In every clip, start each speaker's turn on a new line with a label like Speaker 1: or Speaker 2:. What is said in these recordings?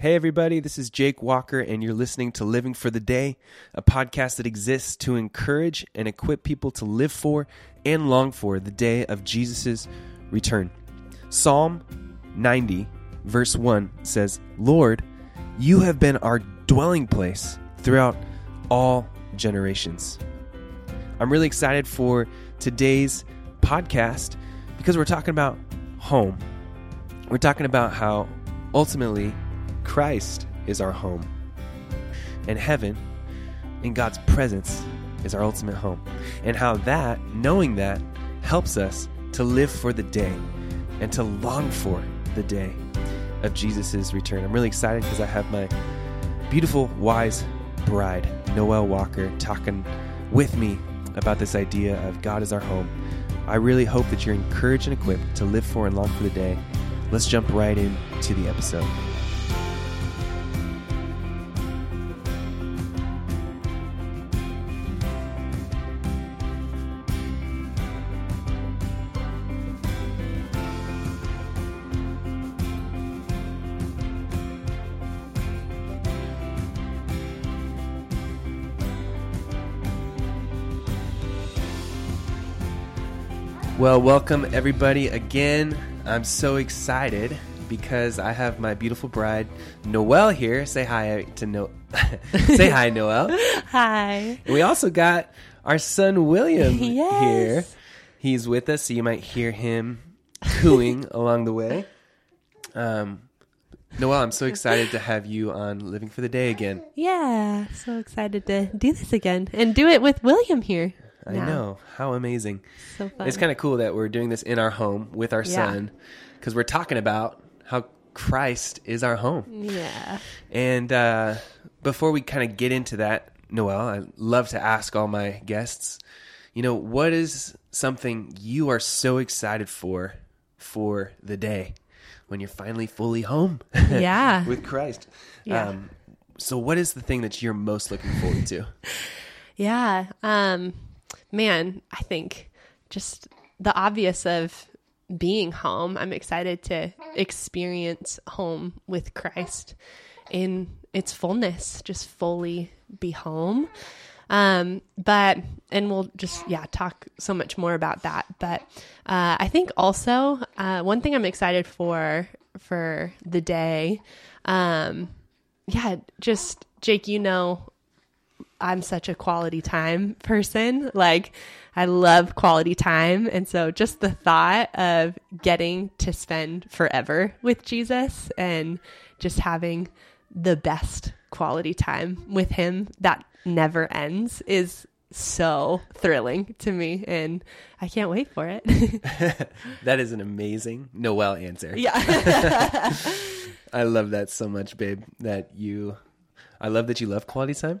Speaker 1: Hey, everybody, this is Jake Walker, and you're listening to Living for the Day, a podcast that exists to encourage and equip people to live for and long for the day of Jesus' return. Psalm 90, verse 1 says, Lord, you have been our dwelling place throughout all generations. I'm really excited for today's podcast because we're talking about home. We're talking about how ultimately Christ is our home. And heaven, in God's presence, is our ultimate home. And how that, knowing that, helps us to live for the day and to long for the day of Jesus' return. I'm really excited because I have my beautiful, wise bride, Noelle Walker, talking with me about this idea of God is our home. I really hope that you're encouraged and equipped to live for and long for the day. Let's jump right into the episode. Well, welcome everybody again. I'm so excited because I have my beautiful bride Noelle here. Say hi to No. Say hi, Noelle.
Speaker 2: Hi.
Speaker 1: And we also got our son William
Speaker 2: Yes.
Speaker 1: here. He's with us, so you might hear him cooing along the way. Um, Noelle, I'm so excited to have you on Living for the Day again.
Speaker 2: Yeah, so excited to do this again and do it with William here.
Speaker 1: I
Speaker 2: now.
Speaker 1: know how amazing.
Speaker 2: So fun.
Speaker 1: It's kind of cool that we're doing this in our home with our
Speaker 2: Yeah.
Speaker 1: son because we're talking about how Christ is our home.
Speaker 2: yeah.
Speaker 1: And uh, before we kind of get into that, Noelle, I love to ask all my guests, you know, what is something you are so excited for for the day when you're finally fully home
Speaker 2: Yeah.
Speaker 1: with Christ?
Speaker 2: Yeah.
Speaker 1: Um, so, what is the thing that you're most looking forward to?
Speaker 2: Yeah. Um man, I think just the obvious of being home. I'm excited to experience home with Christ in its fullness, just fully be home. Um, but and we'll just yeah talk so much more about that. But uh, I think also uh, one thing I'm excited for for the day, um, yeah, just Jake, you know, I'm such a quality time person. Like, I love quality time. And so, just the thought of getting to spend forever with Jesus and just having the best quality time with Him that never ends is so thrilling to me. And I can't wait for it.
Speaker 1: that is an amazing Noelle answer.
Speaker 2: yeah.
Speaker 1: I love that so much, babe. That you, I love that you love quality time.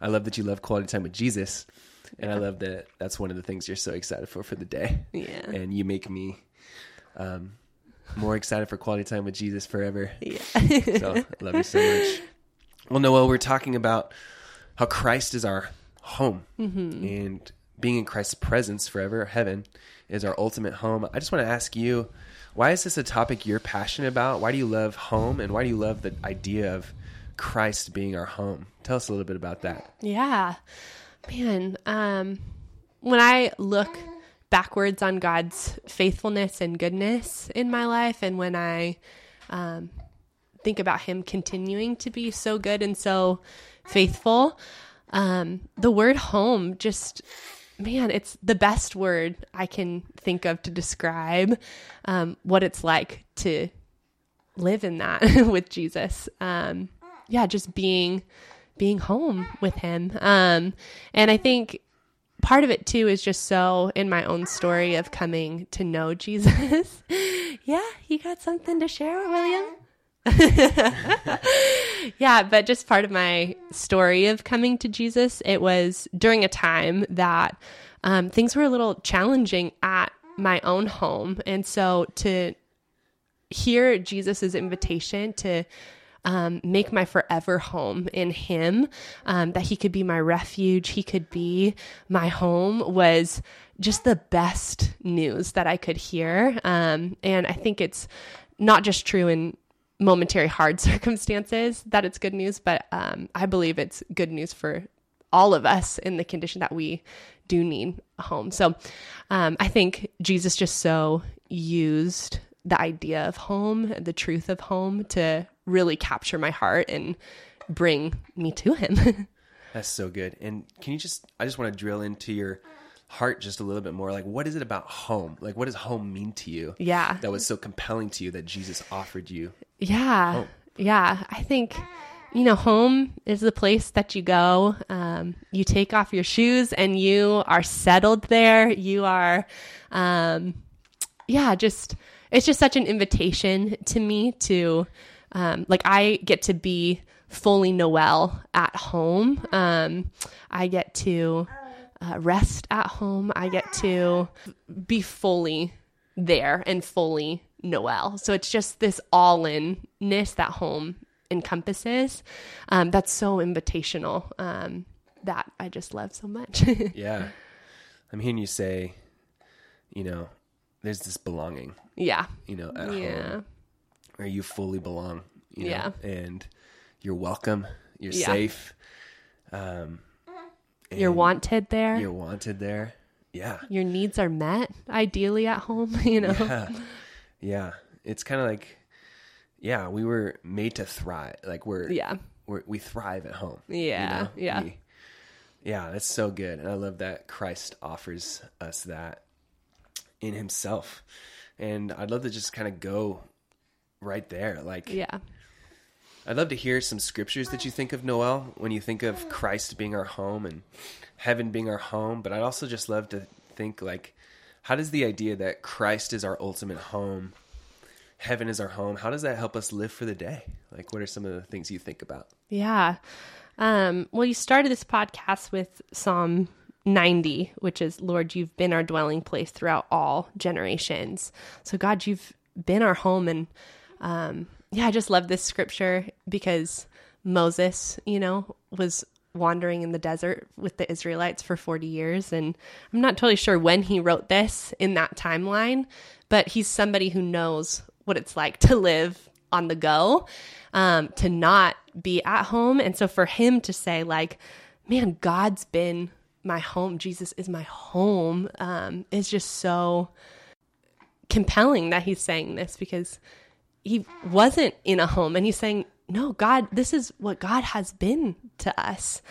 Speaker 1: I love that you love quality time with Jesus, and I love that that's one of the things you're so excited for for the day.
Speaker 2: Yeah.
Speaker 1: And you make me um, more excited for quality time with Jesus forever.
Speaker 2: Yeah.
Speaker 1: So I love you so much. Well, Noelle, we're talking about how Christ is our home, and being in Christ's presence forever, heaven, is our ultimate home. I just want to ask you, why is this a topic you're passionate about? Why do you love home, and why do you love the idea of Christ being our home? Tell us a little bit about that.
Speaker 2: Yeah. Man, um when I look backwards on God's faithfulness and goodness in my life and when I um think about him continuing to be so good and so faithful, um the word home just man, it's the best word I can think of to describe um what it's like to live in that with Jesus. Um, yeah, just being being home with him. Um, and I think part of it too is just so in my own story of coming to know Jesus. yeah, you got something to share, William? yeah, but just part of my story of coming to Jesus, it was during a time that um, things were a little challenging at my own home. And so to hear Jesus's invitation to um, make my forever home in Him, um, that He could be my refuge, He could be my home, was just the best news that I could hear. Um, and I think it's not just true in momentary hard circumstances that it's good news, but um, I believe it's good news for all of us in the condition that we do need a home. So um, I think Jesus just so used the idea of home, the truth of home to really capture my heart and bring me to him.
Speaker 1: That's so good. And can you just, I just want to drill into your heart just a little bit more. Like, what is it about home? Like, what does home mean to you?
Speaker 2: yeah.
Speaker 1: That was so compelling to you that Jesus offered you.
Speaker 2: Yeah.
Speaker 1: home.
Speaker 2: Yeah. I think, you know, home is the place that you go. Um, you take off your shoes and you are settled there. You are, um, yeah, just, it's just such an invitation to me to, um, like, I get to be fully Noelle at home. Um, I get to uh, rest at home. I get to be fully there and fully Noelle. So it's just this all inness that home encompasses. Um, that's so invitational. Um, that I just love so much.
Speaker 1: Yeah. I'm hearing you say, you know, there's this belonging,
Speaker 2: yeah.
Speaker 1: you know, at
Speaker 2: Yeah.
Speaker 1: home where you fully belong, you know,
Speaker 2: Yeah.
Speaker 1: and you're welcome, you're
Speaker 2: Yeah.
Speaker 1: safe. Um,
Speaker 2: You're wanted there.
Speaker 1: You're wanted there. Yeah.
Speaker 2: Your needs are met ideally at home, you know?
Speaker 1: Yeah. Yeah. It's kind of like, yeah, we were made to thrive. Like we're,
Speaker 2: Yeah.
Speaker 1: we're we thrive at home. you
Speaker 2: Yeah,
Speaker 1: know?
Speaker 2: yeah.
Speaker 1: We- yeah, that's so good. And I love that Christ offers us that in himself. And I'd love to just kind of go right there. Like,
Speaker 2: Yeah.
Speaker 1: I'd love to hear some scriptures that you think of Noelle when you think of Christ being our home and heaven being our home. But I'd also just love to think, like, how does the idea that Christ is our ultimate home, heaven is our home, how does that help us live for the day? Like, what are some of the things you think about?
Speaker 2: Yeah. Um, well, you started this podcast with Psalm 90, which is, Lord, you've been our dwelling place throughout all generations. So, God, you've been our home. And um, yeah, I just love this scripture because Moses, you know, was wandering in the desert with the Israelites for 40 years. And I'm not totally sure when he wrote this in that timeline, but he's somebody who knows what it's like to live on the go, um, to not be at home. And so for him to say, like, man, God's been my home, Jesus is my home, um, is just so compelling that he's saying this because he wasn't in a home and he's saying no god this is what god has been to us.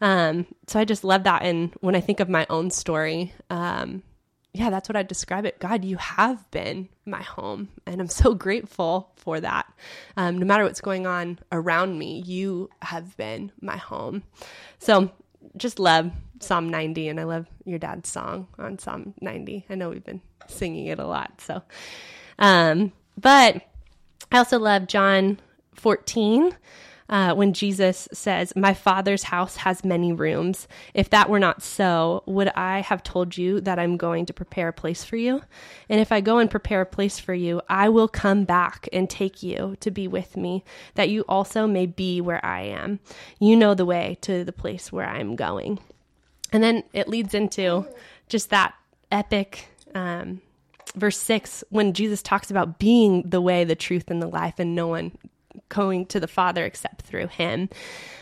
Speaker 2: Um, so i just love that and when i think of my own story um, yeah that's what i describe it. God you have been my home and i'm so grateful for that. Um, no matter what's going on around me you have been my home. So just love psalm 90 and i love your dad's song on psalm 90 i know we've been singing it a lot so um, but I also love John 14 uh, when Jesus says, My Father's house has many rooms. If that were not so, would I have told you that I'm going to prepare a place for you? And if I go and prepare a place for you, I will come back and take you to be with me, that you also may be where I am. You know the way to the place where I'm going. And then it leads into just that epic um, verse 6 when Jesus talks about being the way, the truth, and the life, and no one going to the Father except through him.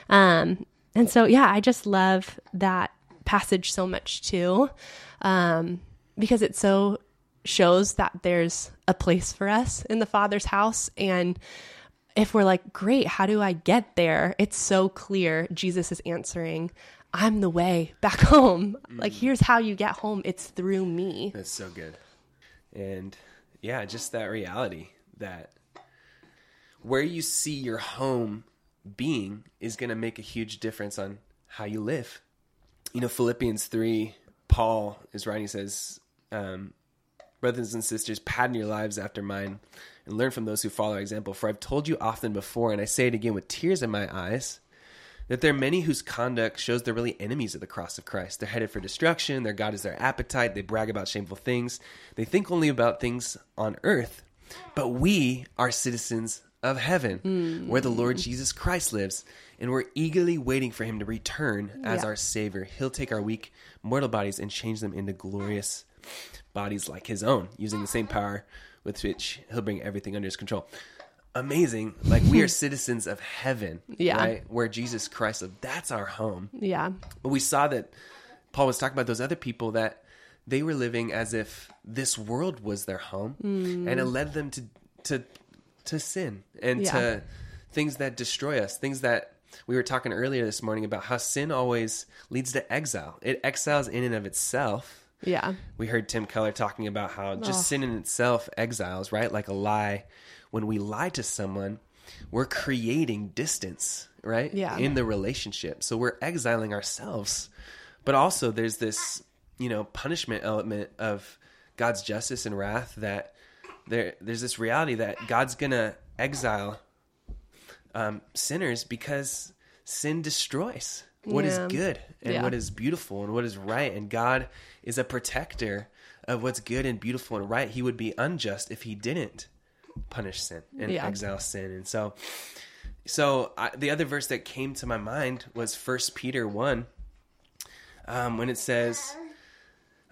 Speaker 2: Um, and so, yeah, I just love that passage so much too, um, because it so shows that there's a place for us in the Father's house. And if we're like, great, how do I get there? It's so clear Jesus is answering, I'm the way back home. Like, here's how you get home it's through me.
Speaker 1: That's so good. And yeah, just that reality that where you see your home being is going to make a huge difference on how you live. You know, Philippians 3, Paul is writing, says, um, Brothers and sisters, pattern your lives after mine and learn from those who follow our example. For I've told you often before, and I say it again with tears in my eyes, that there are many whose conduct shows they're really enemies of the cross of Christ. They're headed for destruction. Their God is their appetite. They brag about shameful things. They think only about things on earth. But we are citizens of heaven, hmm. where the Lord Jesus Christ lives, and we're eagerly waiting for him to return as
Speaker 2: Yeah.
Speaker 1: our Savior. He'll take our weak mortal bodies and change them into glorious bodies like his own, using the same power with which he'll bring everything under his control. Amazing. Like we are citizens of heaven,
Speaker 2: Yeah.
Speaker 1: right? Where Jesus Christ lived. That's our home.
Speaker 2: Yeah.
Speaker 1: But we saw that Paul was talking about those other people that they were living as if this world was their home, mm. and it led them to to to sin and
Speaker 2: Yeah.
Speaker 1: to things that destroy us, things that we were talking earlier this morning about how sin always leads to exile. It exiles in and of itself.
Speaker 2: Yeah.
Speaker 1: We heard Tim Keller talking about how just
Speaker 2: Oh.
Speaker 1: sin in itself exiles, right? Like a lie. When we lie to someone, we're creating distance, right?
Speaker 2: Yeah.
Speaker 1: In the relationship. So we're exiling ourselves. But also there's this, you know, punishment element of God's justice and wrath that there there's this reality that God's gonna exile um, sinners because sin destroys what is
Speaker 2: Yeah.
Speaker 1: good and
Speaker 2: Yeah.
Speaker 1: what is beautiful and what is right. And God is a protector of what's good and beautiful and right. He would be unjust if he didn't punish sin and
Speaker 2: Yeah.
Speaker 1: exile sin. And so, so I, the other verse that came to my mind was First Peter one, um, when it says,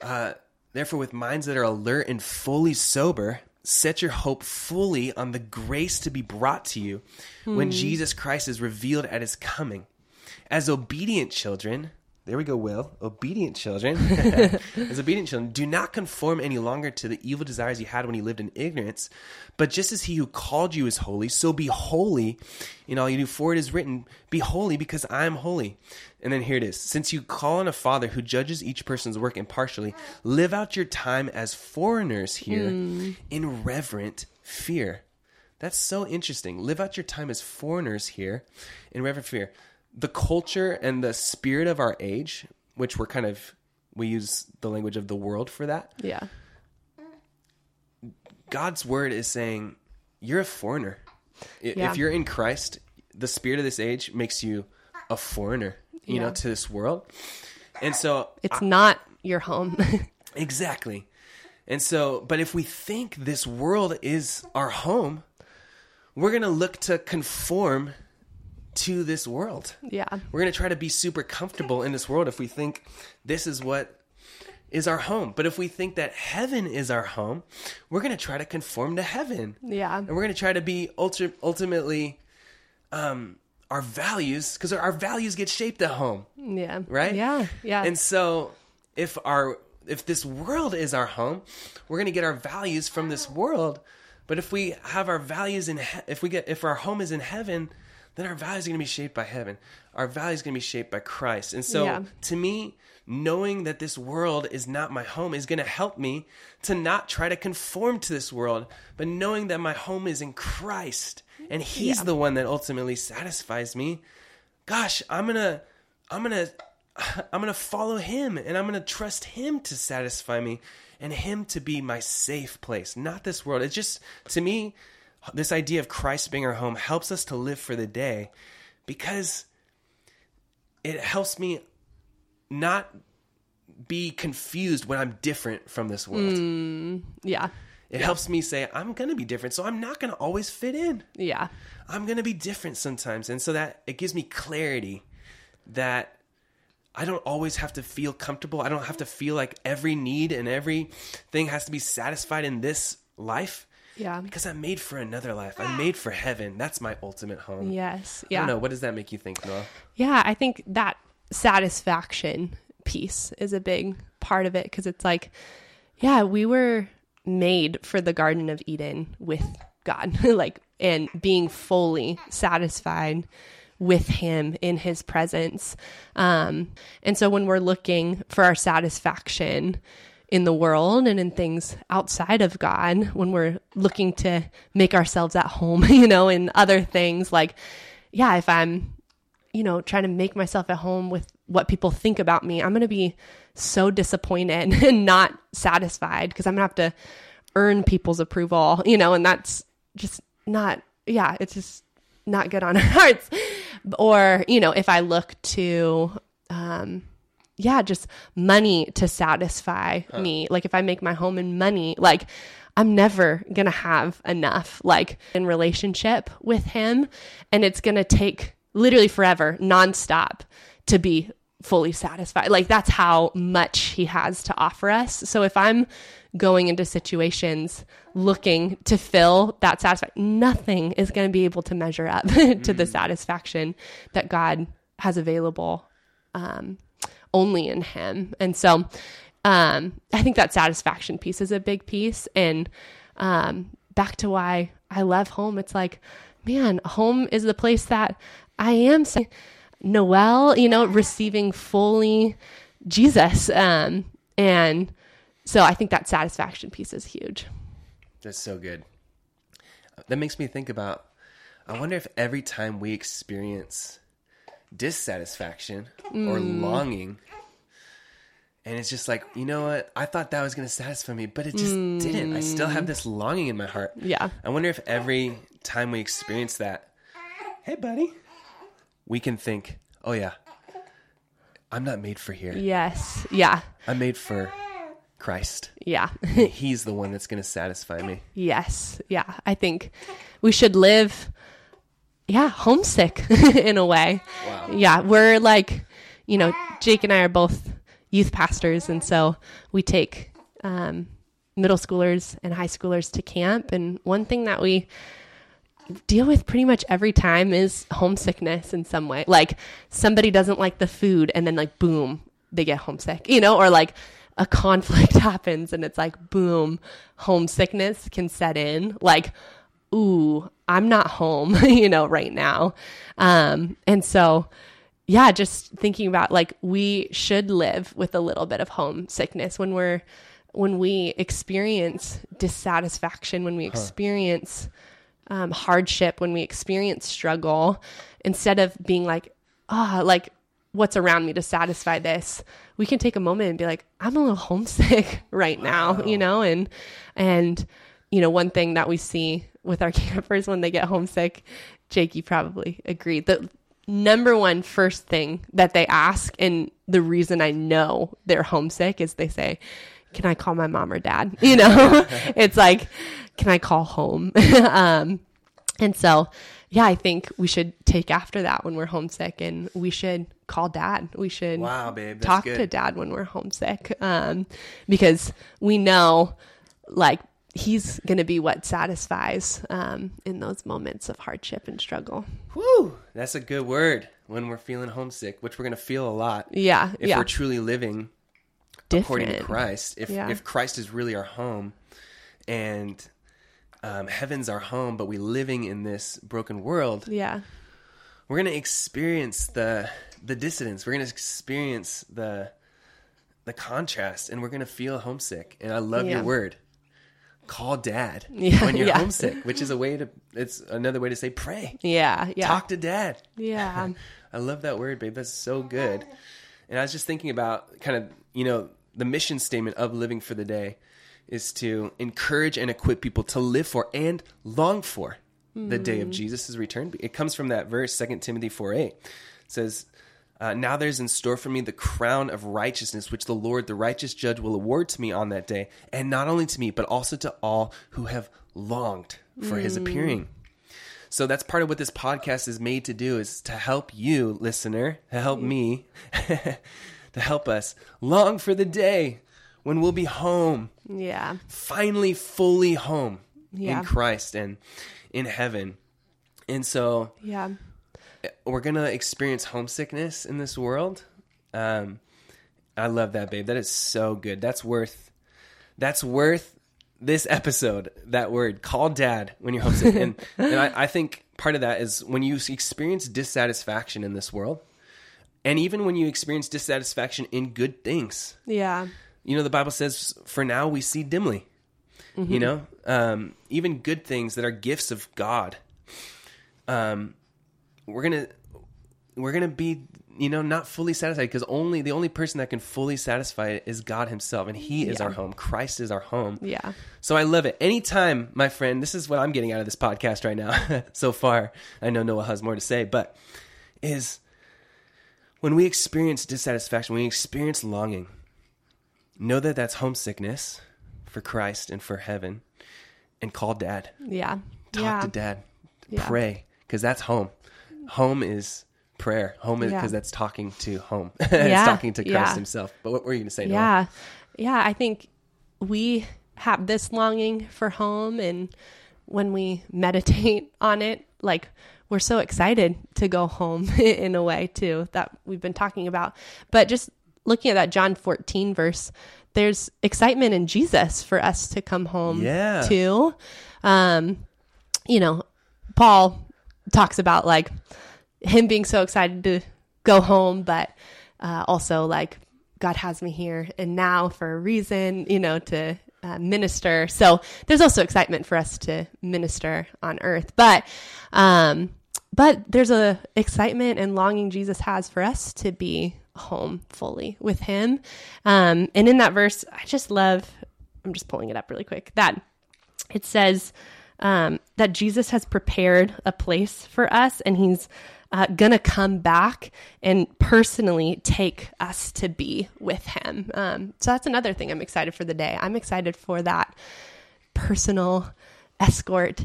Speaker 1: uh, "Therefore, with minds that are alert and fully sober." Set your hope fully on the grace to be brought to you when Jesus Christ is revealed at his coming as obedient children there we go will. Obedient children. As obedient children do not conform any longer to the evil desires you had when you lived in ignorance but just as he who called you is holy so be holy in all you do for it is written be holy because i am holy. And then here it is. Since you call on a father who judges each person's work impartially live out your time as foreigners here hmm. in reverent fear. That's so interesting. Live out your time as foreigners here in reverent fear. The culture and the spirit of our age, which we're kind of, we use the language of the world for that.
Speaker 2: Yeah.
Speaker 1: God's word is saying, you're a foreigner.
Speaker 2: Yeah.
Speaker 1: If you're in Christ, the spirit of this age makes you a foreigner, you know, to this world. And so
Speaker 2: It's not your home.
Speaker 1: Exactly. And so, but if we think this world is our home, we're going to look to conform to this world.
Speaker 2: yeah.
Speaker 1: We're going to try to be super comfortable in this world if we think this is what is our home. But if we think that heaven is our home, we're going to try to conform to heaven.
Speaker 2: Yeah.
Speaker 1: And we're going to try to be ultra, ultimately um, our values, because our values get shaped at home
Speaker 2: Yeah.
Speaker 1: right?
Speaker 2: Yeah. Yeah.
Speaker 1: And so if our if this world is our home, we're going to get our values from this world. But if we have our values in he- if we get if our home is in heaven, then our values are going to be shaped by heaven. Our values are going to be shaped by Christ. And so
Speaker 2: Yeah.
Speaker 1: to me, knowing that this world is not my home is going to help me to not try to conform to this world, but knowing that my home is in Christ and he's
Speaker 2: Yeah.
Speaker 1: the one that ultimately satisfies me. Gosh, I'm going to I'm going to I'm going to follow him and I'm going to trust him to satisfy me and him to be my safe place, not this world. It's just to me this idea of Christ being our home helps us to live for the day because it helps me not be confused when I'm different from this world.
Speaker 2: Mm, yeah.
Speaker 1: It helps me say I'm going to be different, so I'm not going to always fit in.
Speaker 2: Yeah.
Speaker 1: I'm going to be different sometimes. And so that it gives me clarity that I don't always have to feel comfortable. I don't have to feel like every need and everything has to be satisfied in this life
Speaker 2: Yeah.
Speaker 1: because I'm made for another life. I'm made for heaven. That's my ultimate home.
Speaker 2: Yes. Yeah.
Speaker 1: I don't know. What does that make you think, Noelle?
Speaker 2: Yeah, I think that satisfaction piece is a big part of it because it's like, yeah, we were made for the Garden of Eden with God, like, and being fully satisfied with Him in His presence. Um, and so when we're looking for our satisfaction, in the world and in things outside of God when we're looking to make ourselves at home, you know, in other things like yeah, if I'm you know, trying to make myself at home with what people think about me, I'm going to be so disappointed and not satisfied because I'm going to have to earn people's approval, you know, and that's just not, yeah, it's just not good on our hearts. Or, you know, if I look to, um, yeah, just money to satisfy me. Like if I make my home in money, like I'm never going to have enough like in relationship with him and it's going to take literally forever nonstop to be fully satisfied. Like that's how much he has to offer us. So if I'm going into situations looking to fill that satisfaction, nothing is going to be able to measure up to the satisfaction that God has available um, only in Him. And so um, I think that satisfaction piece is a big piece. And um, back to why I love home, it's like, man, home is the place that I am. Noelle, you know, receiving fully Jesus. Um, and so I think that satisfaction piece is huge.
Speaker 1: That's so good. That makes me think about I wonder if every time we experience dissatisfaction or mm. longing, and it's just like, you know what? I thought that was going to satisfy me, but it just mm. didn't. I still have this longing in my heart.
Speaker 2: Yeah.
Speaker 1: I wonder if every time we experience that, hey, buddy, we can think, oh, yeah, I'm not made for here.
Speaker 2: Yes. Yeah.
Speaker 1: I'm made for Christ.
Speaker 2: Yeah.
Speaker 1: He's the one that's going to satisfy me.
Speaker 2: yes. Yeah. I think we should live, yeah, homesick in a way.
Speaker 1: Wow.
Speaker 2: Yeah. We're like, you know, Jake and I are both youth pastors. And so we take um, middle schoolers and high schoolers to camp. And one thing that we deal with pretty much every time is homesickness in some way. Like somebody doesn't like the food and then like boom, they get homesick, you know, or like a conflict happens and it's like boom, homesickness can set in. Like, ooh, I'm not home, you know, right now. Um, and so yeah, just thinking about like we should live with a little bit of homesickness when we're when we experience dissatisfaction, when we experience um, hardship, when we experience struggle, instead of being like, ah, like what's around me to satisfy this, we can take a moment and be like, I'm a little homesick right now, you know, and and you know, one thing that we see with our campers when they get homesick, Jake, you probably agree. The number one first thing that they ask, and the reason I know they're homesick is they say, Can I call my mom or dad? You know, it's like, Can I call home? um, and so, yeah, I think we should take after that when we're homesick and we should call dad. We should
Speaker 1: Wow, babe.
Speaker 2: Talk
Speaker 1: good.
Speaker 2: to dad when we're homesick um, because we know like he's going to be what satisfies um, in those moments of hardship and struggle.
Speaker 1: Whew, that's a good word when we're feeling homesick, which we're going to feel a lot
Speaker 2: Yeah.
Speaker 1: if
Speaker 2: yeah.
Speaker 1: we're truly living according to Christ. If
Speaker 2: Yeah.
Speaker 1: if Christ is really our home, and um, heaven's our home, but we're living in this broken world,
Speaker 2: yeah.
Speaker 1: we're going to experience the the dissonance. We're going to experience the the contrast, and we're going to feel homesick. And I love
Speaker 2: Yeah.
Speaker 1: your word. Call dad
Speaker 2: Yeah,
Speaker 1: when you're
Speaker 2: yeah.
Speaker 1: homesick, which is a way to. It's another way to say pray.
Speaker 2: Yeah. Yeah.
Speaker 1: Talk to dad.
Speaker 2: Yeah.
Speaker 1: I love that word, babe. That's so good. And I was just thinking about kind of, you know, the mission statement of Living for the Day is to encourage and equip people to live for and long for the day of hmm. Jesus' return. It comes from that verse, 2 Timothy 4 8. It says, uh, Now there's in store for me the crown of righteousness, which the Lord, the righteous judge, will award to me on that day. And not only to me, but also to all who have longed for his appearing. So that's part of what this podcast is made to do is to help you, listener, to help me, to help us long for the day when we'll be home,
Speaker 2: Yeah.
Speaker 1: finally fully home
Speaker 2: Yeah.
Speaker 1: in Christ and in heaven. And so
Speaker 2: Yeah.
Speaker 1: We're going to experience homesickness in this world. Um, I love that, babe. That is so good. That's worth, that's worth this episode. That word, call dad when you're homesick. and and I, I think part of that is when you experience dissatisfaction in this world, and even when you experience dissatisfaction in good things.
Speaker 2: Yeah.
Speaker 1: You know, the Bible says, for now we see dimly. You know, um, even good things that are gifts of God. Um, we're gonna we're gonna be you know not fully satisfied because only the only person that can fully satisfy it is God Himself, and He is
Speaker 2: Yeah.
Speaker 1: our home. Christ is our home.
Speaker 2: Yeah.
Speaker 1: So I love it. Anytime, my friend, this is what I'm getting out of this podcast right now so far. I know Noelle has more to say, but is when we experience dissatisfaction, when we experience longing, know that that's homesickness for Christ and for heaven, and call dad.
Speaker 2: Yeah.
Speaker 1: Talk
Speaker 2: yeah.
Speaker 1: to dad.
Speaker 2: Yeah.
Speaker 1: Pray, because that's home. Home is prayer. Home is because
Speaker 2: Yeah.
Speaker 1: that's talking to home.
Speaker 2: Yeah,
Speaker 1: talking to Christ
Speaker 2: yeah.
Speaker 1: himself. But what were you going to say? Noelle?
Speaker 2: Yeah. Yeah. I think we have this longing for home. And when we meditate on it, like we're so excited to go home in a way, too, that we've been talking about. But just looking at that John 14 verse, there's excitement in Jesus for us to come home
Speaker 1: Yeah.
Speaker 2: too. Um, you know, Paul talks about like him being so excited to go home, but uh, also like God has me here and now for a reason, you know, to uh, minister. So there's also excitement for us to minister on earth, but um, but there's a excitement and longing Jesus has for us to be home fully with Him. Um, and in that verse, I just love. I'm just pulling it up really quick. That it says um, that Jesus has prepared a place for us and he's uh, gonna come back and personally take us to be with him. Um, so that's another thing I'm excited for the day. I'm excited for that personal escort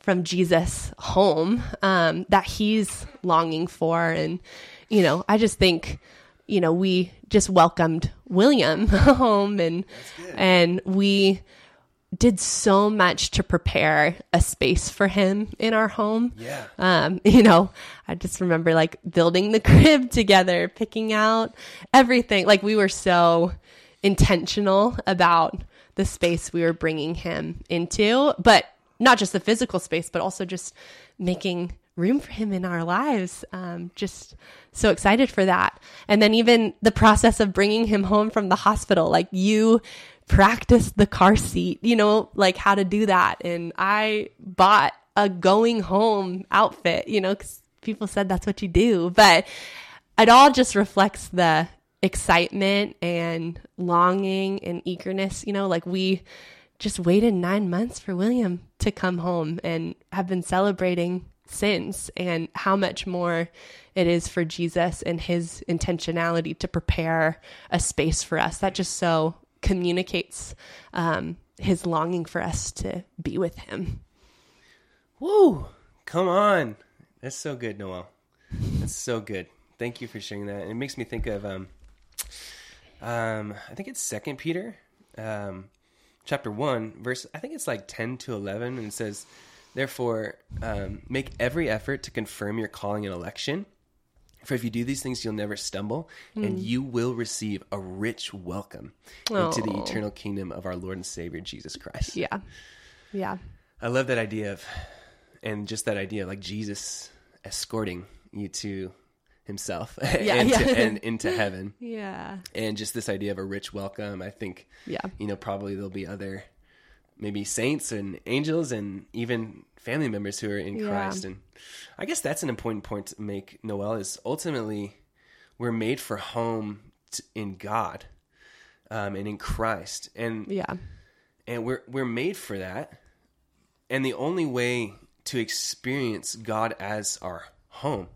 Speaker 2: from Jesus home um, that he's longing for. And, you know, I just think, you know, we just welcomed William home and, and we did so much to prepare a space for him in our home.
Speaker 1: Yeah.
Speaker 2: Um, you know, I just remember like building the crib together, picking out everything. Like we were so intentional about the space we were bringing him into, but not just the physical space, but also just making room for him in our lives. Um, just so excited for that. And then even the process of bringing him home from the hospital, like you practiced the car seat, you know, like how to do that. And I bought a going home outfit, you know, because people said that's what you do. But it all just reflects the excitement and longing and eagerness, you know, like we just waited nine months for William to come home and have been celebrating since and how much more it is for Jesus and his intentionality to prepare a space for us. That just so communicates um, his longing for us to be with him.
Speaker 1: Woo! Come on. That's so good, Noelle. That's so good. Thank you for sharing that. It makes me think of um um I think it's second Peter, um chapter one, verse I think it's like ten to eleven, and it says, Therefore, um, make every effort to confirm your calling and election. For if you do these things, you'll never stumble, and hmm. you will receive a rich welcome into the
Speaker 2: oh.
Speaker 1: eternal kingdom of our Lord and Savior Jesus Christ.
Speaker 2: Yeah. Yeah.
Speaker 1: I love that idea of, and just that idea, of like Jesus escorting you to Himself and,
Speaker 2: yeah.
Speaker 1: To, and into heaven,
Speaker 2: Yeah.
Speaker 1: and just this idea of a rich welcome. I think,
Speaker 2: Yeah.
Speaker 1: you know, probably there'll be other, maybe saints and angels and even family members who are in
Speaker 2: Yeah.
Speaker 1: Christ. And I guess that's an important point to make. Noelle is ultimately we're made for home t- in God, um, and in Christ, and
Speaker 2: Yeah.
Speaker 1: and we're we're made for that and the only way to experience god as our home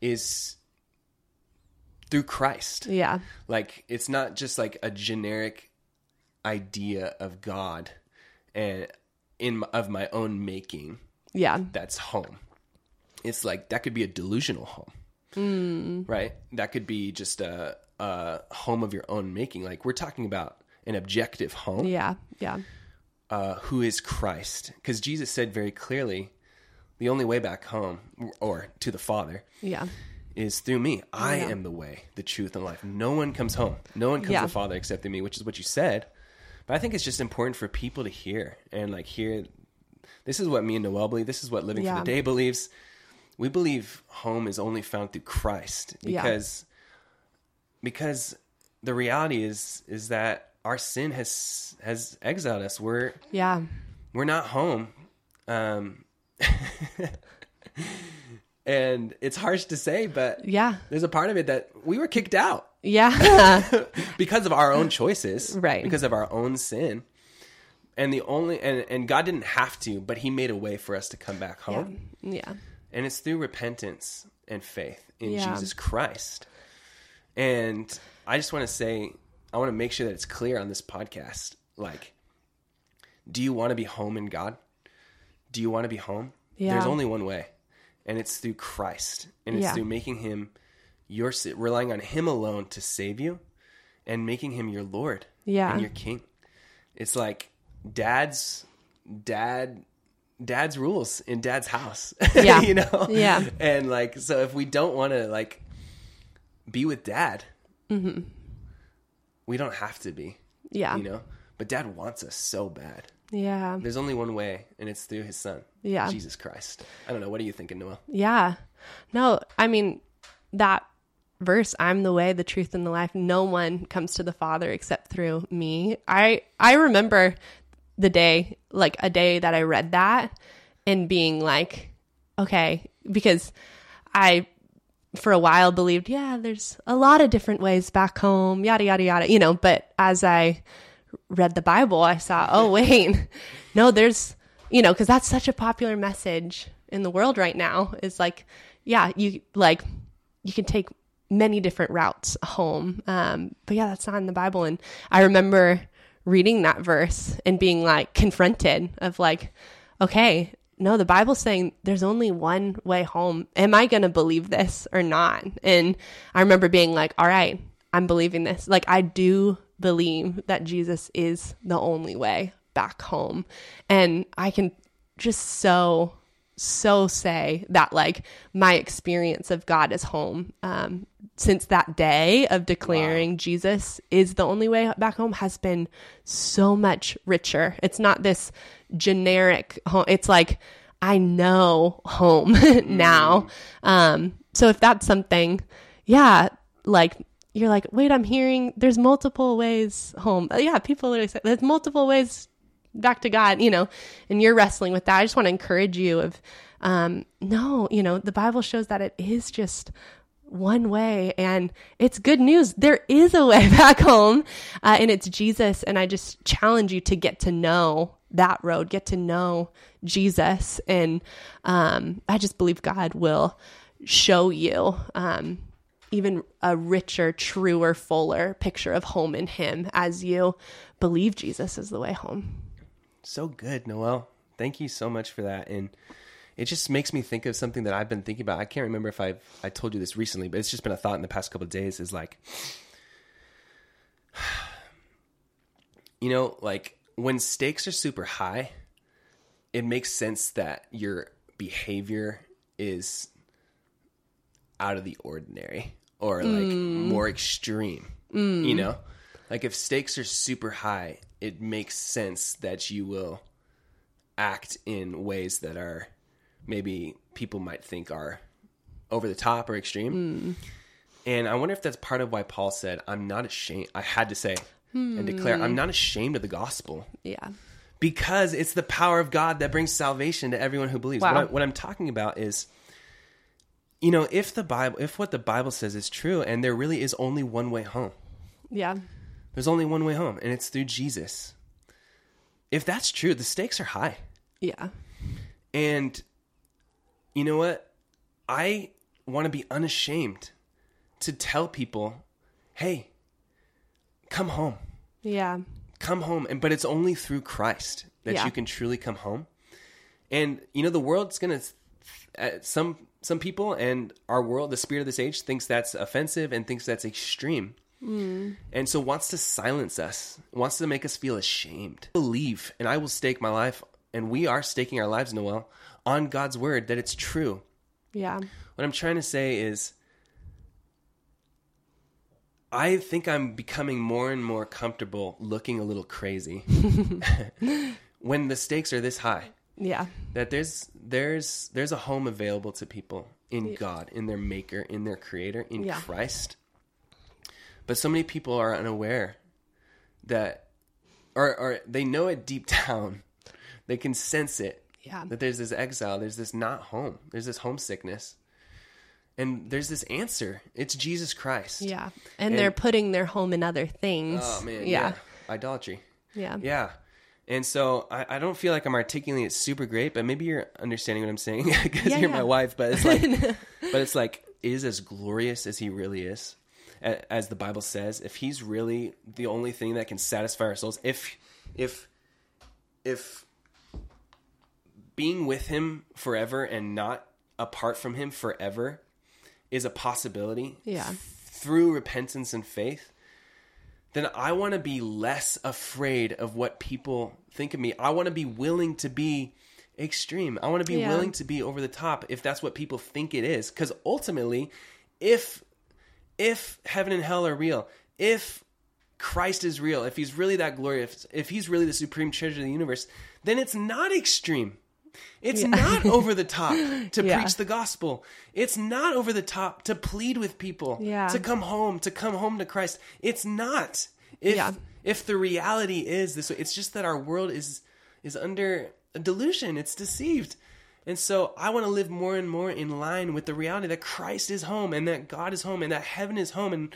Speaker 1: is through christ
Speaker 2: Yeah.
Speaker 1: like it's not just like a generic idea of god and in of my own making
Speaker 2: Yeah.
Speaker 1: that's home it's like that could be a delusional home right that could be just a, a home of your own making like we're talking about an objective home
Speaker 2: Yeah. Yeah.
Speaker 1: uh, who is Christ. Because Jesus said very clearly, the only way back home or to the Father
Speaker 2: Yeah.
Speaker 1: is through me. I
Speaker 2: Yeah.
Speaker 1: am the way, the truth, and life. No one comes home. No one comes
Speaker 2: Yeah.
Speaker 1: to the Father except through me, which is what you said. But I think it's just important for people to hear and like hear. This is what me and Noelle believe. This is what Living for the Day believes. We believe home is only found through Christ
Speaker 2: Yeah.
Speaker 1: because because the reality is is that our sin has has exiled us. We're
Speaker 2: Yeah.
Speaker 1: we're not home um and it's harsh to say but
Speaker 2: Yeah.
Speaker 1: there's a part of it that we were kicked out
Speaker 2: Yeah.
Speaker 1: because of our own choices
Speaker 2: Right.
Speaker 1: because of our own sin and the only and, and god didn't have to but he made a way for us to come back home
Speaker 2: yeah.
Speaker 1: and it's through repentance and faith in
Speaker 2: Yeah.
Speaker 1: jesus christ and i just want to say i want to make sure that it's clear on this podcast like do you want to be home in god do you want to be home
Speaker 2: Yeah.
Speaker 1: there's only one way and it's through Christ, and it's
Speaker 2: Yeah.
Speaker 1: through making him your relying on him alone to save you, and making him your Lord
Speaker 2: Yeah.
Speaker 1: and your King. It's like dad's dad dad's rules in dad's house.
Speaker 2: Yeah.
Speaker 1: you know?
Speaker 2: Yeah.
Speaker 1: And like so if we don't want to like be with dad, mm-hmm. we don't have to be,
Speaker 2: yeah.
Speaker 1: you know? But dad wants us so bad.
Speaker 2: Yeah.
Speaker 1: There's only one way, and it's through his son,
Speaker 2: Yeah.
Speaker 1: Jesus Christ. I don't know. What are you thinking, Noelle?
Speaker 2: Yeah. No, I mean, that verse, I'm the way, the truth, and the life. No one comes to the Father except through me. I I remember the day, like a day that I read that and being like, okay, because I for a while believed, yeah, there's a lot of different ways back home, yada yada yada, you know, but as I read the Bible, I saw, oh wait, no, there's, you know, because that's such a popular message in the world right now. Is like, yeah, you like, you can take many different routes home, um, but yeah, that's not in the Bible. And I remember reading that verse and being like confronted of like, okay, no, the Bible's saying there's only one way home. Am I going to believe this or not? And I remember being like, all right, I'm believing this. Like, I do believe that Jesus is the only way back home. And I can just so, so say that, like, my experience of God as home um, since that day of declaring Jesus is the only way back home has been so much richer. It's not this generic home. It's like, I know home now. Um, so if that's something, yeah, like you're like, wait, I'm hearing there's multiple ways home. Uh, Yeah, people literally say there's multiple ways back to God, you know, and you're wrestling with that. I just want to encourage you of, um, no, you know, the Bible shows that it is just one way and it's good news. There is a way back home uh, and it's Jesus. And I just challenge you to get to know that road, get to know Jesus. And um, I just believe God will show you um, even a richer, truer, fuller picture of home in Him as you believe Jesus is the way home.
Speaker 1: So good, Noelle. Thank you so much for that. And it just makes me think of something that I've been thinking about. I can't remember if I've I told you this recently, but it's just been a thought in the past couple days. Is like, you know, like when stakes are super high, it makes sense that your behavior is out of the ordinary or like mm. more extreme. Mm. You know, like if stakes are super high, it makes sense that you will act in ways that are maybe people might think are over the top or extreme. Mm. And I wonder if that's part of why Paul said, I'm not ashamed. I had to say and declare, I'm not ashamed of the gospel
Speaker 2: Yeah.
Speaker 1: because it's the power of God that brings salvation to everyone who believes.
Speaker 2: Wow.
Speaker 1: What, I, what I'm talking about is, you know, if the Bible, if what the Bible says is true, and there really is only one way home,
Speaker 2: Yeah.
Speaker 1: there's only one way home, and it's through Jesus. If that's true, the stakes are high.
Speaker 2: Yeah.
Speaker 1: And you know what? I want to be unashamed to tell people, hey, come home.
Speaker 2: Yeah.
Speaker 1: Come home. And but it's only through Christ that
Speaker 2: Yeah.
Speaker 1: you can truly come home. And you know the world's going to uh, some some people and our world, the spirit of this age thinks that's offensive and thinks that's extreme. Hmm. And so wants to silence us, wants to make us feel ashamed. Believe, and I will stake my life, and we are staking our lives, Noelle, on God's word that it's true.
Speaker 2: Yeah.
Speaker 1: What I'm trying to say is, I think I'm becoming more and more comfortable looking a little crazy when the stakes are this high.
Speaker 2: Yeah.
Speaker 1: That there's there's there's a home available to people in God, in their Maker, in their Creator, in
Speaker 2: Yeah.
Speaker 1: Christ. But so many people are unaware that, or or they know it deep down, they can sense it
Speaker 2: Yeah.
Speaker 1: that there's this exile, there's this not home, there's this homesickness. And there's this answer. It's Jesus Christ.
Speaker 2: Yeah. And, they're putting their home in other things.
Speaker 1: Oh man,
Speaker 2: Yeah.
Speaker 1: yeah. Idolatry.
Speaker 2: Yeah.
Speaker 1: Yeah. And so I, I don't feel like I'm articulating it super great, but maybe you're understanding what I'm saying because
Speaker 2: Yeah,
Speaker 1: you're
Speaker 2: yeah.
Speaker 1: my wife. But it's like, but it's like, is as glorious as he really is, as the Bible says. If he's really the only thing that can satisfy our souls, if, if, if being with him forever and not apart from him forever is a possibility
Speaker 2: Yeah.
Speaker 1: through repentance and faith, then I want to be less afraid of what people think of me. I want to be willing to be extreme. I want to be
Speaker 2: Yeah.
Speaker 1: willing to be over the top if that's what people think it is. Because ultimately, if if heaven and hell are real, if Christ is real, if he's really that glorious, if he's really the supreme treasure of the universe, then it's not extreme. It's not over the top to
Speaker 2: Yeah.
Speaker 1: preach the gospel. It's not over the top to plead with people
Speaker 2: Yeah.
Speaker 1: to come home, to come home to Christ. It's not. If
Speaker 2: Yeah.
Speaker 1: if the reality is this way, it's just that our world is is under a delusion. It's deceived. And so I want to live more and more in line with the reality that Christ is home and that God is home and that heaven is home and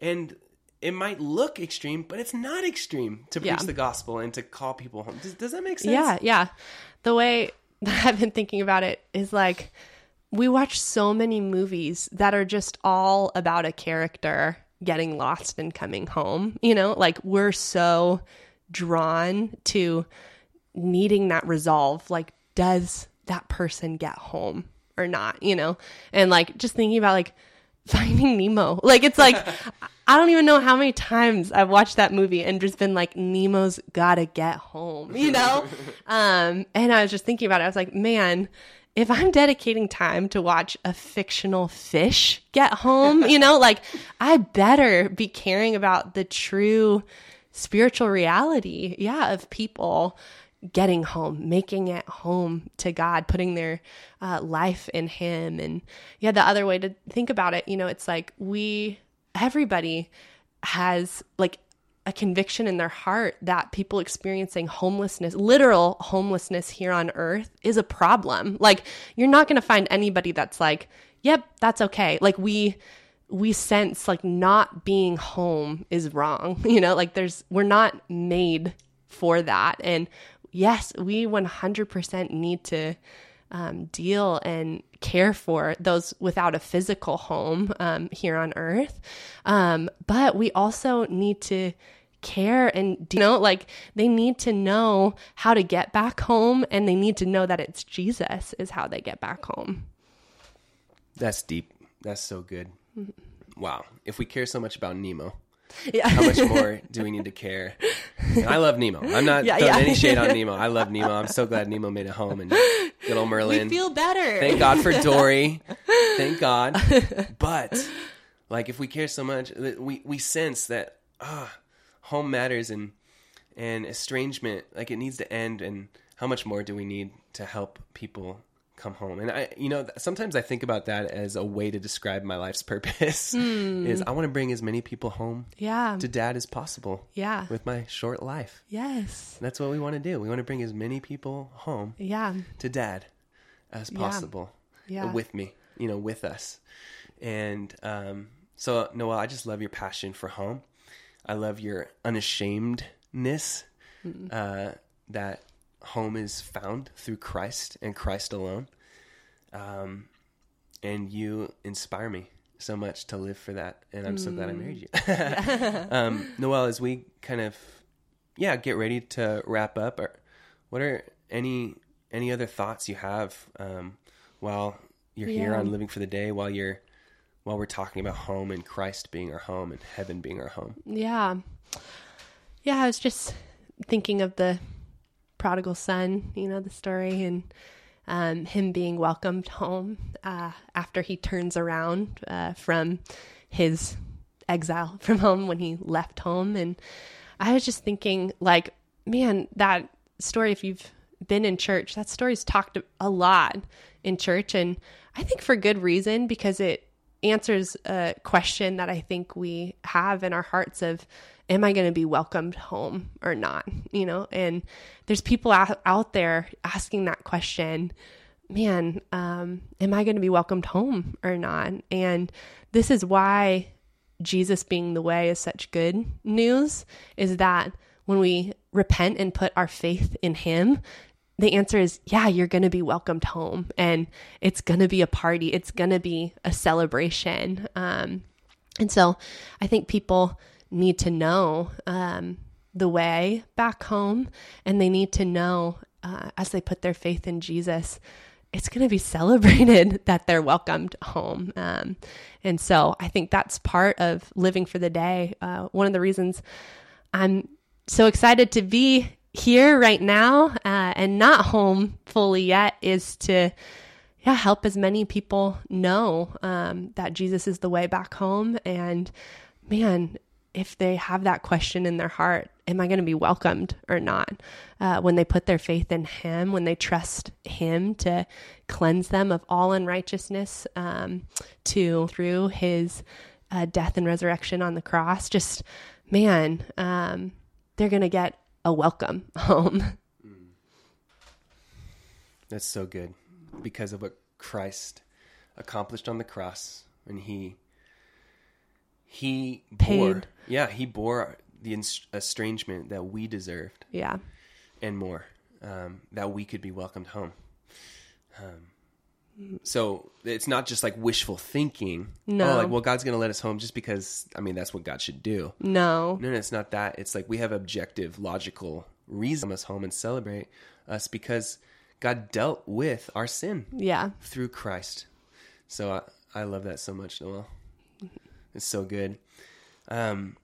Speaker 1: and it might look extreme, but it's not extreme to preach
Speaker 2: Yeah.
Speaker 1: the gospel and to call people home. Does, does that make sense?
Speaker 2: Yeah, yeah. The way that I've been thinking about it is like we watch so many movies that are just all about a character getting lost and coming home. You know, like we're so drawn to needing that resolve. Like, does that person get home or not? You know, and like just thinking about like finding Nemo. Like, it's like, I don't even know how many times I've watched that movie and just been like, Nemo's gotta get home, you know? um, and I was just thinking about it. I was like, man, if I'm dedicating time to watch a fictional fish get home, you know, like I better be caring about the true spiritual reality, yeah, of people getting home, making it home to God, putting their uh, life in Him. And yeah, the other way to think about it, you know, it's like we, everybody has like a conviction in their heart that people experiencing homelessness, literal homelessness here on earth is a problem. Like you're not going to find anybody that's like, "Yep, that's okay." Like we we sense like not being home is wrong. You know, like there's we're not made for that. And yes, we 100% need to um, deal and care for those without a physical home um, here on earth. Um, but we also need to care and you know like they need to know how to get back home and they need to know that it's jesus is how they get back home
Speaker 1: That's deep. That's so good. Wow. If we care so much about Nemo,
Speaker 2: yeah
Speaker 1: how much more do we need to care? And I love Nemo. I'm not
Speaker 2: Yeah,
Speaker 1: throwing
Speaker 2: yeah.
Speaker 1: any shade on Nemo. I love Nemo. I'm so glad Nemo made it home and good old Marlin.
Speaker 2: we feel better
Speaker 1: Thank God for Dory. Thank God. But like if we care so much, we we sense that ah, home matters and and estrangement like it needs to end and how much more do we need to help people come home. And i you know sometimes i think about that as a way to describe my life's purpose is i want to bring as many people home
Speaker 2: yeah.
Speaker 1: to dad as possible
Speaker 2: yeah.
Speaker 1: with my short life.
Speaker 2: Yes.
Speaker 1: That's what we want to do. We want to bring as many people home
Speaker 2: yeah.
Speaker 1: to dad as possible
Speaker 2: Yeah.
Speaker 1: with me, you know, with us. And um, so, Noelle, I just love your passion for home. I love your unashamedness uh, that home is found through Christ and Christ alone. Um, and you inspire me so much to live for that. And I'm so glad I married you. um, Noelle, as we kind of, yeah, get ready to wrap up, or what are any any other thoughts you have um, while you're here
Speaker 2: Yeah.
Speaker 1: on Living for the Day, while you're while we're talking about home and Christ being our home and heaven being our home?
Speaker 2: Yeah. Yeah, I was just thinking of the prodigal son, you know, the story and um, him being welcomed home uh, after he turns around uh, from his exile from home when he left home. And I was just thinking, like, man, that story, if you've been in church, that story's talked a lot in church. And I think for good reason because it answers a question that I think we have in our hearts of am I going to be welcomed home or not you know? And there's people out, there asking that question man um am I going to be welcomed home or not? And this is why Jesus being the way is such good news is that when we repent and put our faith in him the answer is yeah, you're going to be welcomed home and it's going to be a party. It's going to be a celebration. Um, and so I think people need to know um, the way back home and they need to know uh, as they put their faith in Jesus it's going to be celebrated that they're welcomed home. Um, and so I think that's part of living for the day. Uh, one of the reasons I'm so excited to be here right now uh, and not home fully yet is to yeah help as many people know um, that jesus is the way back home. And man if they have that question in their heart am i going to be welcomed or not? Uh, when they put their faith in him when they trust him to cleanse them of all unrighteousness um, to through his uh, death and resurrection on the cross just man um, they're going to get a welcome home.
Speaker 1: That's so good. Because of what Christ accomplished on the cross when he he bore yeah he bore the estrangement that we deserved.
Speaker 2: Yeah.
Speaker 1: and more um, that we could be welcomed home. Um, so it's not just like wishful thinking
Speaker 2: No.
Speaker 1: oh like well god's gonna let us home just because i mean that's what god should do
Speaker 2: No.
Speaker 1: no, no, it's not that. It's like we have objective, logical reason us home and celebrate us because God dealt with our sin
Speaker 2: Yeah.
Speaker 1: through Christ. So I, I love that so much, Noelle. It's so good. Um,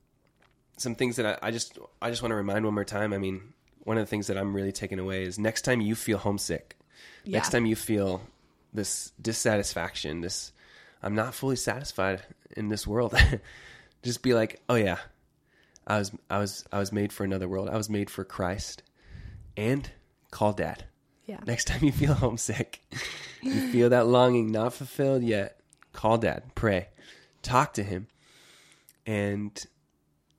Speaker 1: some things that I, I just I just want to remind one more time. I mean, one of the things that I'm really taking away is next time you feel homesick, next time you feel this dissatisfaction, this I'm not fully satisfied in this world. just be like, oh yeah, I was I was I was made for another world. I was made for Christ, and call dad.
Speaker 2: Yeah.
Speaker 1: Next time you feel homesick, you feel that longing not fulfilled yet, call dad, pray, talk to him, and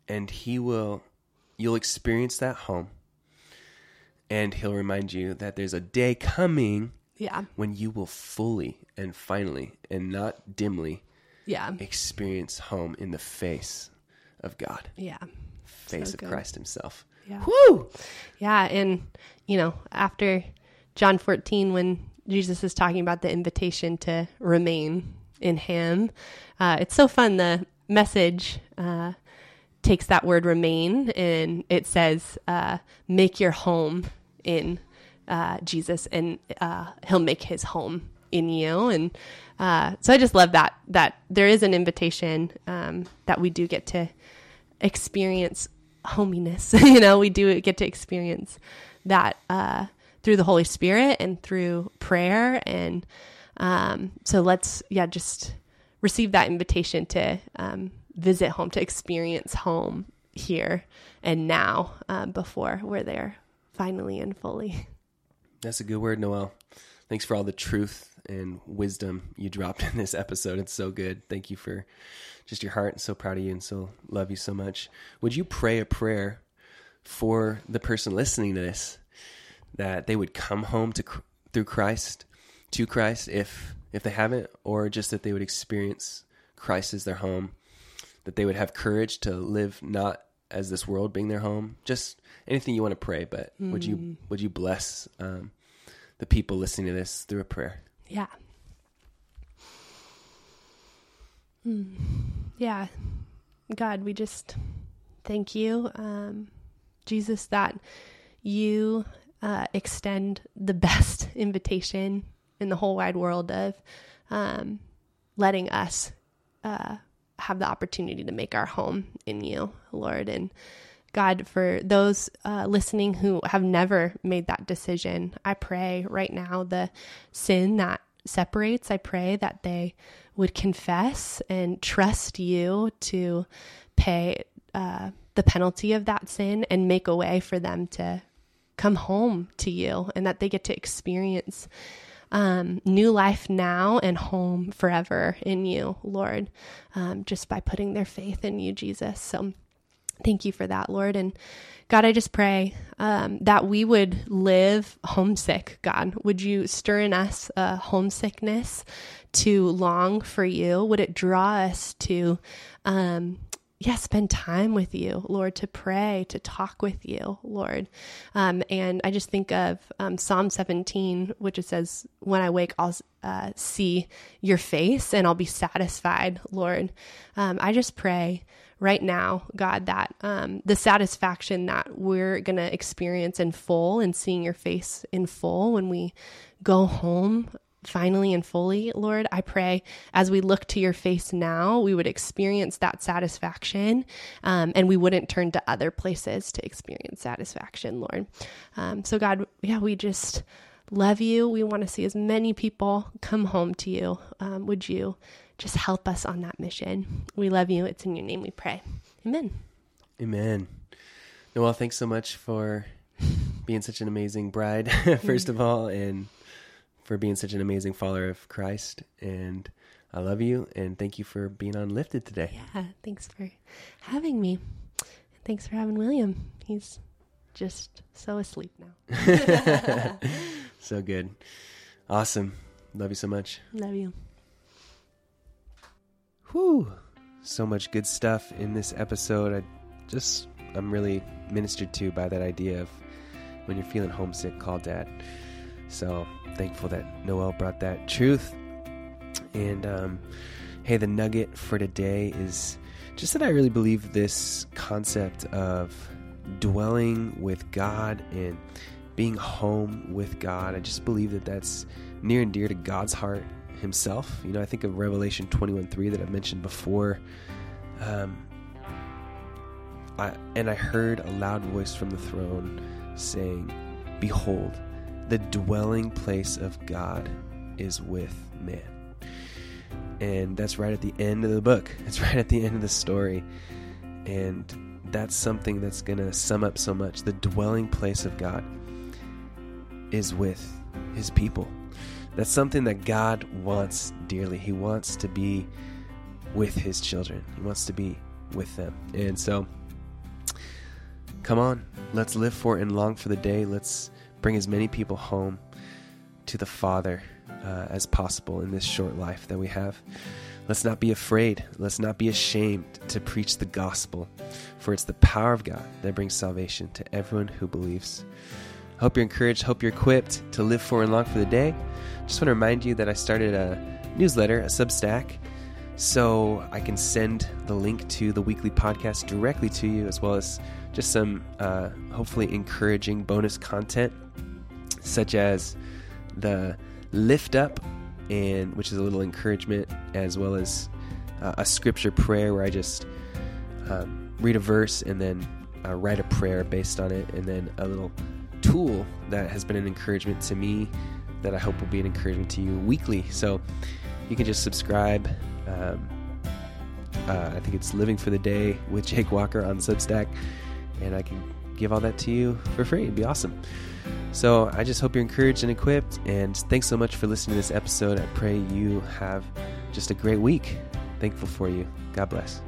Speaker 1: and he will you'll experience that home. And he'll remind you that there's a day coming
Speaker 2: Yeah.
Speaker 1: when you will fully and finally and not dimly
Speaker 2: Yeah.
Speaker 1: experience home in the face of God,
Speaker 2: Yeah.
Speaker 1: face
Speaker 2: So
Speaker 1: of. Christ himself.
Speaker 2: Yeah.
Speaker 1: Woo!
Speaker 2: Yeah. And, you know, after John 14, when Jesus is talking about the invitation to remain in him, uh, it's so fun. The message uh, takes that word remain and it says, uh, make your home in uh, Jesus and uh, he'll make his home in you. And uh, so I just love that, that there is an invitation um, that we do get to experience hominess. you know, we do get to experience that uh, through the Holy Spirit and through prayer. And um, so let's, yeah, just receive that invitation to um, visit home, to experience home here and now uh, before we're there finally and fully.
Speaker 1: That's a good word, Noelle. Thanks for all the truth and wisdom you dropped in this episode. It's so good. Thank you for just your heart. so proud of you and so love you so much. Would you pray a prayer for the person listening to this that they would come home to through Christ to Christ if if they haven't or just that they would experience Christ as their home, that they would have courage to live not as this world being their home. Just anything you want to pray, but would you would you bless um, the people listening to this through a prayer?
Speaker 2: Yeah. Hmm. Yeah. God, we just thank you, um, Jesus, that you uh, extend the best invitation in the whole wide world of um, letting us uh, have the opportunity to make our home in you, Lord. And God, for those uh, listening who have never made that decision, I pray right now the sin that separates, I pray that they would confess and trust you to pay uh, the penalty of that sin and make a way for them to come home to you and that they get to experience um, new life now and home forever in you, Lord, um, just by putting their faith in you, Jesus. So thank you for that, Lord. And God, I just pray um, that we would live homesick, God. Would you stir in us a homesickness to long for you? Would it draw us to, um, yeah, spend time with you, Lord, to pray, to talk with you, Lord. Um, and I just think of um, Psalm 17, which it says, When I wake, I'll uh, see your face and I'll be satisfied, Lord. Um, I just pray right now, God, that um, the satisfaction that we're going to experience in full and seeing your face in full when we go home finally and fully, Lord, I pray as we look to your face now, we would experience that satisfaction um, and we wouldn't turn to other places to experience satisfaction, Lord. Um, so, God, yeah, we just love you. We want to see as many people come home to you. Um, would you just help us on that mission? We love you. It's in your name we pray. Amen.
Speaker 1: Amen. Noelle, thanks so much for being such an amazing bride, first of all, and for being such an amazing follower of Christ. And I love you and thank you for being on Lifted today.
Speaker 2: Yeah, thanks for having me. Thanks for having William. He's just so asleep
Speaker 1: now. so good. Awesome. Love you so much.
Speaker 2: Love you.
Speaker 1: Whew. So much good stuff in this episode. I just, I'm really ministered to by that idea of when you're feeling homesick, call dad. So thankful that Noelle brought that truth. And um, hey, the nugget for today is just that I really believe this concept of dwelling with God and being home with God. I just believe that that's near and dear to God's heart Himself. You know, I think of Revelation 21 3 that I mentioned before. Um, I, and I heard a loud voice from the throne saying, Behold, the dwelling place of God is with man. And that's right at the end of the book. It's right at the end of the story. And that's something that's going to sum up so much. The dwelling place of God is with his people. That's something that God wants dearly. He wants to be with his children, he wants to be with them. And so, come on, let's live for and long for the day. Let's bring as many people home to the Father uh, as possible in this short life that we have. Let's not be afraid. Let's not be ashamed to preach the gospel, for it's the power of God that brings salvation to everyone who believes. Hope you're encouraged. Hope you're equipped to live for and long for the day. Just want to remind you that I started a newsletter, a Substack, so I can send the link to the weekly podcast directly to you, as well as just some uh, hopefully encouraging bonus content such as the lift up, and which is a little encouragement, as well as uh, a scripture prayer where I just um, read a verse and then uh, write a prayer based on it, and then a little tool that has been an encouragement to me that I hope will be an encouragement to you weekly. So you can just subscribe. Um, uh, I think it's Living for the Day with Jake Walker on Substack, and I can give all that to you for free. It'd be awesome. So I just hope you're encouraged and equipped. And thanks so much for listening to this episode. I pray you have just a great week. Thankful for you. God bless.